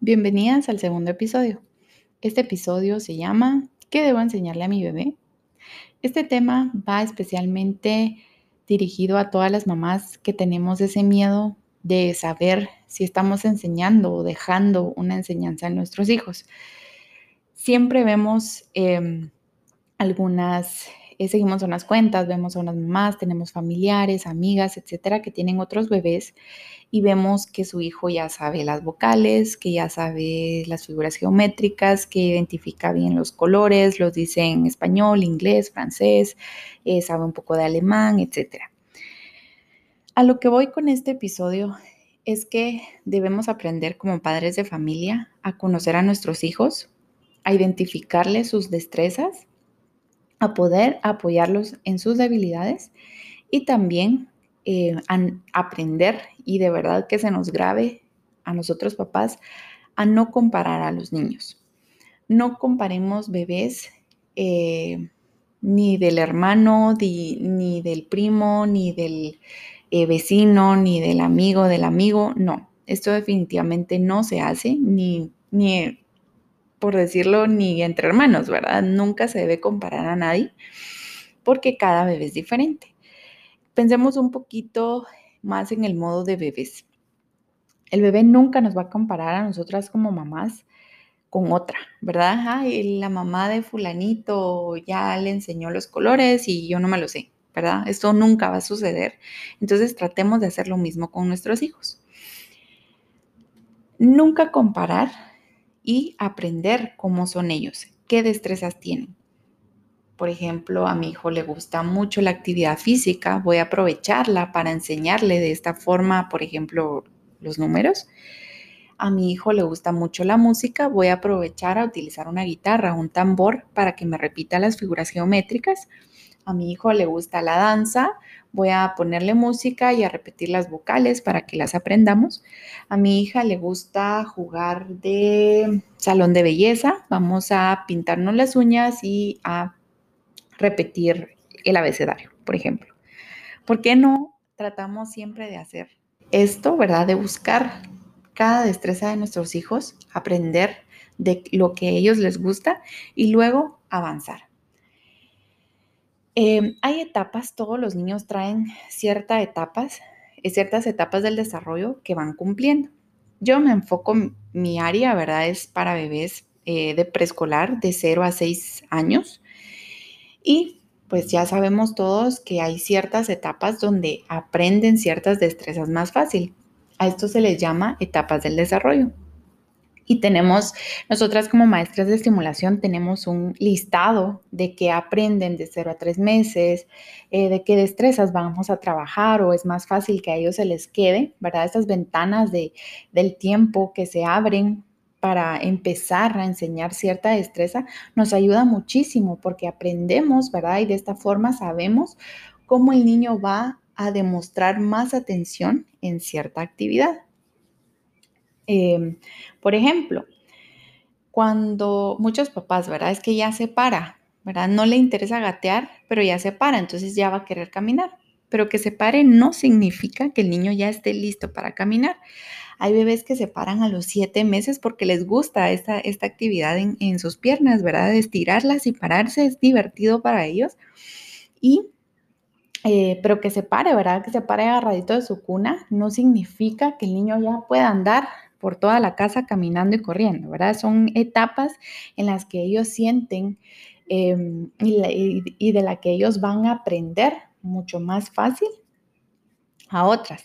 Bienvenidas al segundo episodio. Este episodio se llama ¿Qué debo enseñarle a mi bebé? Este tema va especialmente dirigido a todas las mamás que tenemos ese miedo de saber si estamos enseñando o dejando una enseñanza en nuestros hijos. Siempre vemos em, algunas eh, seguimos unas cuentas, vemos a unas mamás, tenemos familiares, amigas, etcétera, que tienen otros bebés y vemos que su hijo ya sabe las vocales, que ya sabe las figuras geométricas, que identifica bien los colores, los dice en español, inglés, francés, eh, sabe un poco de alemán, etcétera. A lo que voy con este episodio es que debemos aprender como padres de familia a conocer a nuestros hijos, a identificarles sus destrezas a poder apoyarlos en sus debilidades y también eh, aprender y de verdad que se nos grave a nosotros papás a no comparar a los niños. No comparemos bebés eh, ni del hermano, ni, del primo, ni del eh, vecino, ni del amigo del amigo. No, esto definitivamente no se hace, ni, ni por decirlo, ni entre hermanos, ¿verdad? Nunca se debe comparar a nadie porque cada bebé es diferente. Pensemos un poquito más en el modo de bebés. El bebé nunca nos va a comparar a nosotras como mamás con otra, ¿verdad? La mamá de fulanito ya le enseñó los colores y yo no me lo sé, ¿verdad? Esto nunca va a suceder. Entonces tratemos de hacer lo mismo con nuestros hijos. Nunca comparar y aprender cómo son ellos, qué destrezas tienen. Por ejemplo, a mi hijo le gusta mucho la actividad física, voy a aprovecharla para enseñarle de esta forma, por ejemplo, los números. A mi hijo le gusta mucho la música, voy a aprovechar a utilizar una guitarra, un tambor para que me repita las figuras geométricas. A mi hijo le gusta la danza, voy a ponerle música y a repetir las vocales para que las aprendamos. A mi hija le gusta jugar de salón de belleza, vamos a pintarnos las uñas y a repetir el abecedario, por ejemplo. ¿Por qué no tratamos siempre de hacer esto, verdad? De buscar cada destreza de nuestros hijos, aprender de lo que a ellos les gusta y luego avanzar. Em, hay etapas, todos los niños traen ciertas etapas, eh, ciertas etapas del desarrollo que van cumpliendo. Yo me enfoco, mi área, ¿verdad? Es para bebés eh, de preescolar de 0 a 6 años. Y pues ya sabemos todos que hay ciertas etapas donde aprenden ciertas destrezas más fácil. A esto se les llama etapas del desarrollo. Y tenemos, nosotras como maestras de estimulación, tenemos un listado de qué aprenden de 0 a 3 meses, eh, de qué destrezas vamos a trabajar o es más fácil que a ellos se les quede, ¿verdad? Estas ventanas de, del tiempo que se abren para empezar a enseñar cierta destreza nos ayuda muchísimo porque aprendemos, ¿verdad? Y de esta forma sabemos cómo el niño va a demostrar más atención en cierta actividad. Em, por ejemplo, cuando muchos papás, ¿verdad? Es que ya se para, ¿verdad? No le interesa gatear, pero ya se para, entonces ya va a querer caminar. Pero que se pare no significa que el niño ya esté listo para caminar. Hay bebés que se paran a los siete meses porque les gusta esta, esta actividad en, sus piernas, ¿verdad? De estirarlas y pararse es divertido para ellos. Y eh, pero que se pare, ¿verdad? Que se pare agarradito de su cuna, no significa que el niño ya pueda andar por toda la casa caminando y corriendo, ¿verdad? Son etapas en las que ellos sienten em, y, de la que ellos van a aprender mucho más fácil a otras.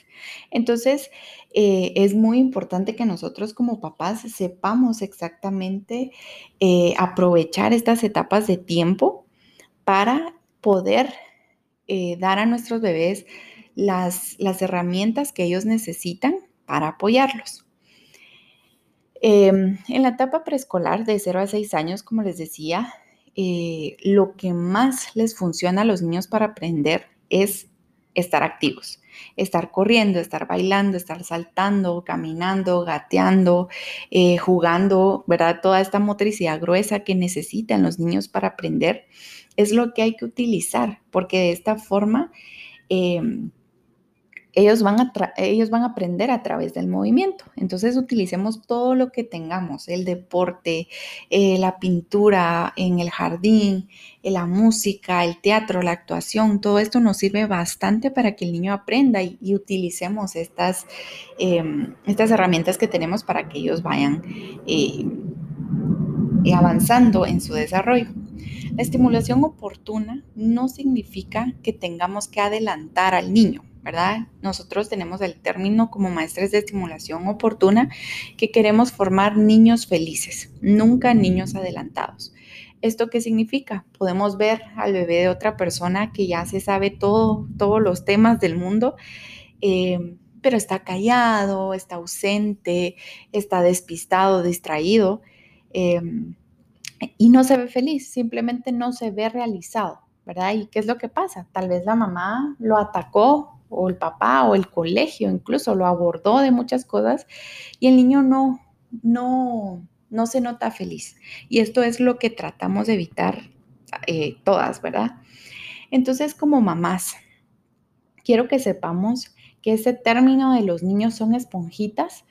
Entonces, eh, es muy importante que nosotros como papás sepamos exactamente eh, aprovechar estas etapas de tiempo para poder eh, dar a nuestros bebés las, las herramientas que ellos necesitan para apoyarlos. Em, en la etapa preescolar de 0 a 6 años, como les decía, eh, lo que más les funciona a los niños para aprender es estar activos, estar corriendo, estar bailando, estar saltando, caminando, gateando, eh, jugando, ¿verdad? Toda esta motricidad gruesa que necesitan los niños para aprender es lo que hay que utilizar, porque de esta forma em, ellos van, a ellos van a aprender a través del movimiento. Entonces utilicemos todo lo que tengamos, el deporte, eh, la pintura en el jardín, eh, la música, el teatro, la actuación, todo esto nos sirve bastante para que el niño aprenda y, utilicemos estas, em, estas herramientas que tenemos para que ellos vayan eh, avanzando en su desarrollo. La estimulación oportuna no significa que tengamos que adelantar al niño ¿verdad? Nosotros tenemos el término como maestres de estimulación oportuna que queremos formar niños felices, nunca niños adelantados. ¿Esto qué significa? Podemos ver al bebé de otra persona que ya se sabe todo, todos los temas del mundo, eh, pero está callado, está ausente, está despistado, distraído eh, y no se ve feliz, simplemente no se ve realizado, ¿verdad? ¿Y qué es lo que pasa? Tal vez la mamá lo atacó o el papá o el colegio incluso lo abordó de muchas cosas y el niño no, no, no se nota feliz. Y esto es lo que tratamos de evitar eh, todas, ¿verdad? Entonces, como mamás, quiero que sepamos que ese término de los niños son esponjitas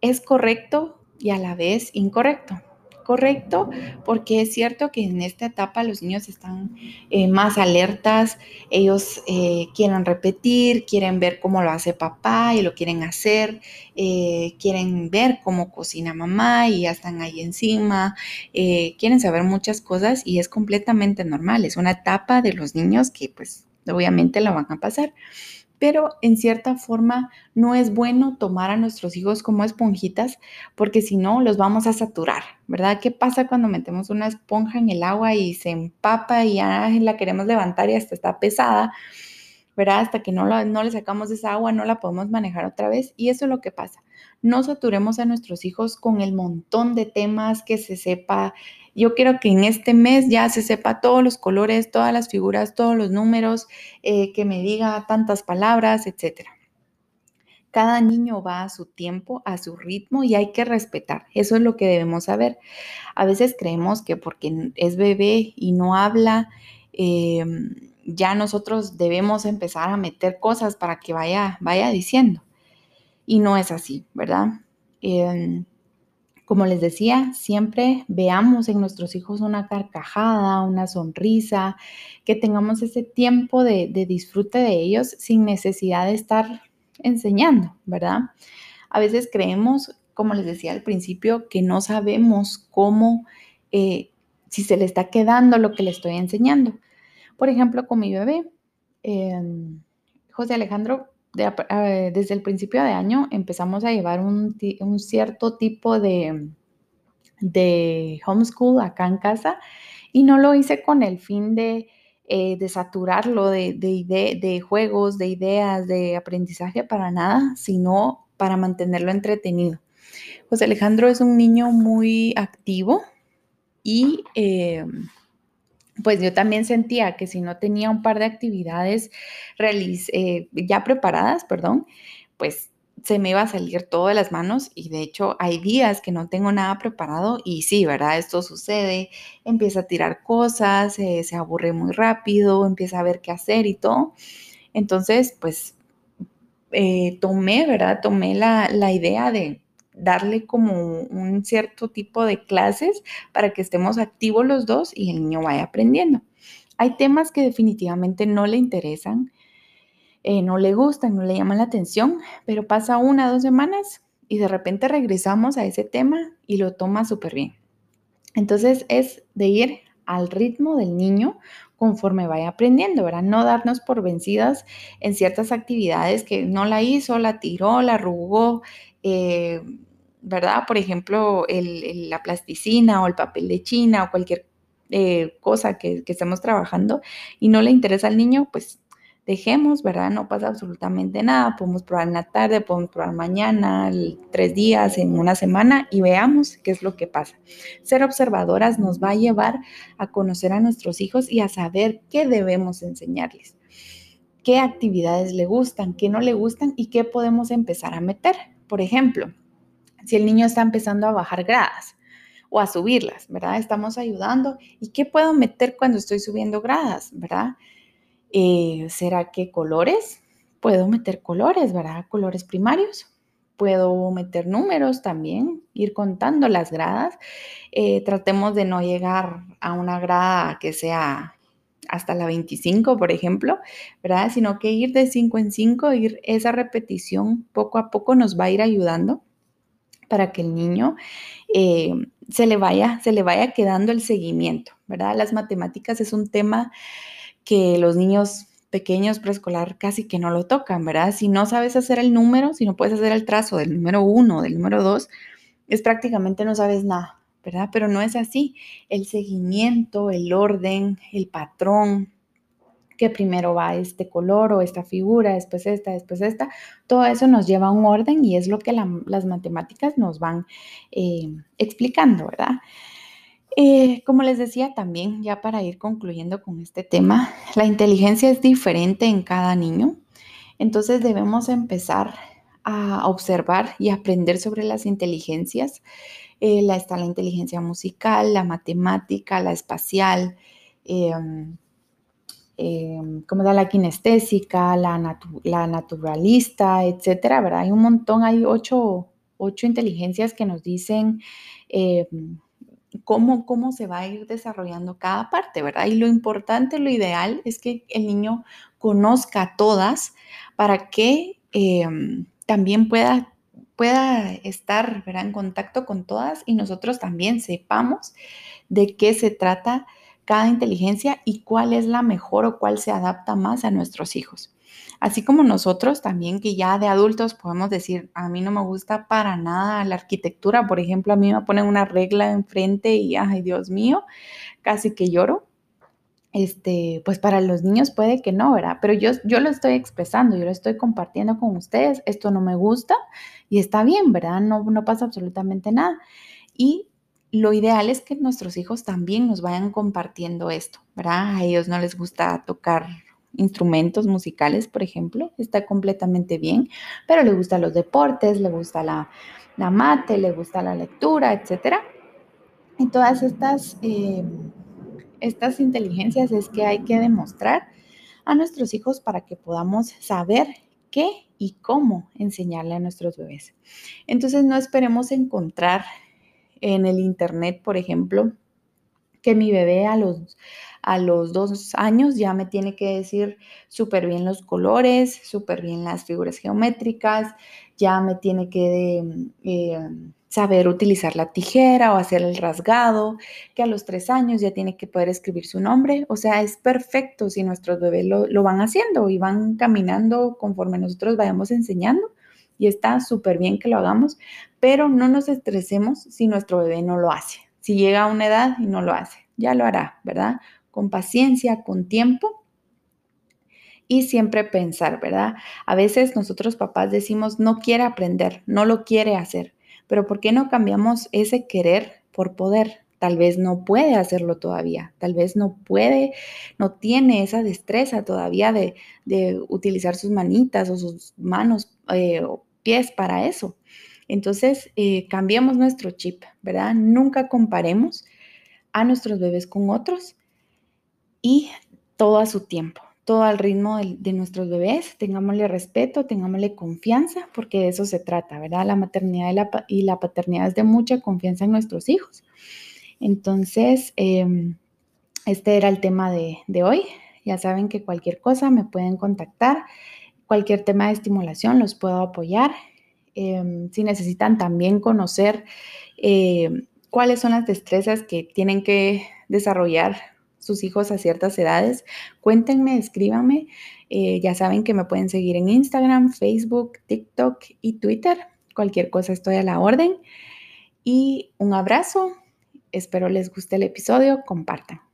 es correcto y a la vez incorrecto correcto, porque es cierto que en esta etapa los niños están eh, más alertas, ellos eh, quieren repetir, quieren ver cómo lo hace papá y lo quieren hacer, eh, quieren ver cómo cocina mamá y ya están ahí encima, quieren saber muchas cosas y es completamente normal, es una etapa de los niños que pues obviamente la van a pasar pero en cierta forma no es bueno tomar a nuestros hijos como esponjitas porque si no los vamos a saturar, ¿verdad? ¿Qué pasa cuando metemos una esponja en el agua y se empapa y ya la queremos levantar y hasta está pesada? ¿verdad? Hasta que no, no le sacamos esa agua, no la podemos manejar otra vez. Y eso es lo que pasa. No saturemos a nuestros hijos con el montón de temas que se sepa yo quiero que en este mes ya se sepa todos los colores, todas las figuras, todos los números, eh, que me diga tantas palabras, etc. Cada niño va a su tiempo, a su ritmo y hay que respetar. Eso es lo que debemos saber. A veces creemos que porque es bebé y no habla, em, ya nosotros debemos empezar a meter cosas para que vaya, vaya diciendo. Y no es así, ¿verdad? Em, como les decía, siempre veamos en nuestros hijos una carcajada, una sonrisa, que tengamos ese tiempo de, disfrute de ellos sin necesidad de estar enseñando, ¿verdad? A veces creemos, como les decía al principio, que no sabemos cómo, eh, si se le está quedando lo que le estoy enseñando. Por ejemplo, con mi bebé, em, José Alejandro desde el principio de año empezamos a llevar un, cierto tipo de, de, homeschool acá en casa y no lo hice con el fin de, eh, de saturarlo de, de, juegos, de ideas, de aprendizaje para nada, sino para mantenerlo entretenido. José Alejandro es un niño muy activo y eh, pues yo también sentía que si no tenía un par de actividades eh, ya preparadas, perdón, pues se me iba a salir todo de las manos y de hecho hay días que no tengo nada preparado y sí, ¿verdad? Esto sucede, empieza a tirar cosas, eh, se aburre muy rápido, empieza a ver qué hacer y todo. Entonces, pues eh, tomé, ¿verdad? Tomé la, la idea de darle como un cierto tipo de clases para que estemos activos los dos y el niño vaya aprendiendo. Hay temas que definitivamente no le interesan, eh, no le gustan, no le llaman la atención, pero pasa una o dos semanas y de repente regresamos a ese tema y lo toma súper bien. Entonces es de ir al ritmo del niño conforme vaya aprendiendo, ¿verdad? No darnos por vencidas en ciertas actividades que no la hizo, la tiró, la arrugó, eh, ¿verdad? Por ejemplo, la plasticina o el papel de China o cualquier eh, cosa que, que, estemos trabajando y no le interesa al niño, pues dejemos, ¿verdad? No pasa absolutamente nada. Podemos probar en la tarde, podemos probar mañana, tres días, en una semana y veamos qué es lo que pasa. Ser observadoras nos va a llevar a conocer a nuestros hijos y a saber qué debemos enseñarles qué actividades le gustan, qué no le gustan y qué podemos empezar a meter. Por ejemplo, si el niño está empezando a bajar gradas o a subirlas, ¿verdad? Estamos ayudando. ¿Y qué puedo meter cuando estoy subiendo gradas, ¿verdad? Eh, ¿Será que colores? puedo meter colores, ¿verdad? Colores primarios. Puedo meter números también, ir contando las gradas. Eh, tratemos de no llegar a una grada que sea hasta la 25, por ejemplo, ¿verdad? Sino que ir de 5 en 5, ir esa repetición poco a poco nos va a ir ayudando para que el niño eh, se, le vaya, se le vaya quedando el seguimiento, ¿verdad? Las matemáticas es un tema que los niños pequeños preescolar casi que no lo tocan, ¿verdad? Si no sabes hacer el número, si no puedes hacer el trazo del número 1, del número 2, es prácticamente no sabes nada, Pero no es así. El seguimiento, el orden, el patrón, que primero va este color o esta figura, después esta, después esta, todo eso nos lleva a un orden y es lo que las matemáticas nos van eh, explicando, ¿verdad? Eh, como les decía también, ya para ir concluyendo con este tema, la inteligencia es diferente en cada niño, entonces debemos empezar a observar y aprender sobre las inteligencias. Eh, la, está la inteligencia musical, la matemática, la espacial, em, em, como la kinestésica, la, la, naturalista, etcétera, ¿verdad? Hay un montón, hay ocho, ocho inteligencias que nos dicen em, cómo, cómo se va a ir desarrollando cada parte, ¿verdad? Y lo importante, lo ideal es que el niño conozca todas para que también pueda, pueda estar en contacto con todas y nosotros también sepamos de qué se trata cada inteligencia y cuál es la mejor o cuál se adapta más a nuestros hijos. Así como nosotros también que ya de adultos podemos decir, a mí no me gusta para nada la arquitectura, por ejemplo, a mí me ponen una regla enfrente y, ay Dios mío, casi que lloro. Este, pues para los niños puede que no, ¿verdad? Pero yo, yo lo estoy expresando, yo lo estoy compartiendo con ustedes, esto no me gusta y está bien, ¿verdad? No, no pasa absolutamente nada. Y lo ideal es que nuestros hijos también nos vayan compartiendo esto, ¿verdad? A ellos no les gusta tocar instrumentos musicales, por ejemplo, está completamente bien, pero le gustan los deportes, le gusta la, mate, le gusta la lectura, etc. Y todas estas, eh, estas inteligencias es que hay que demostrar a nuestros hijos para que podamos saber qué y cómo enseñarle a nuestros bebés. Entonces no esperemos encontrar en el Internet, por ejemplo, que mi bebé a los, a los dos años ya me tiene que decir súper bien los colores, súper bien las figuras geométricas, ya me tiene que eh, saber utilizar la tijera o hacer el rasgado, que a los tres años ya tiene que poder escribir su nombre. O sea, es perfecto si nuestros bebés lo, lo van haciendo y van caminando conforme nosotros vayamos enseñando. Y está súper bien que lo hagamos, pero no nos estresemos si nuestro bebé no lo hace. Si llega a una edad y no lo hace, ya lo hará, ¿verdad? Con paciencia, con tiempo y siempre pensar, ¿verdad? A veces nosotros papás decimos, no quiere aprender, no lo quiere hacer, pero ¿por qué no cambiamos ese querer por poder? Tal vez no puede hacerlo todavía, tal vez no puede, no tiene esa destreza todavía de, utilizar sus manitas o sus manos eh, o pies para eso. Entonces, eh, cambiemos nuestro chip, ¿verdad? Nunca comparemos a nuestros bebés con otros y todo a su tiempo, todo al ritmo de, nuestros bebés. Tengámosle respeto, tengámosle confianza, porque de eso se trata, ¿verdad? La maternidad y la, paternidad es de mucha confianza en nuestros hijos. Entonces, em, este era el tema de, de hoy. Ya saben que cualquier cosa me pueden contactar. Cualquier tema de estimulación los puedo apoyar. Em, si necesitan también conocer eh, cuáles son las destrezas que tienen que desarrollar sus hijos a ciertas edades, cuéntenme, escríbanme. Eh, ya saben que me pueden seguir en Instagram, Facebook, TikTok y Twitter. Cualquier cosa estoy a la orden. Y un abrazo. Espero les guste el episodio. Compartan.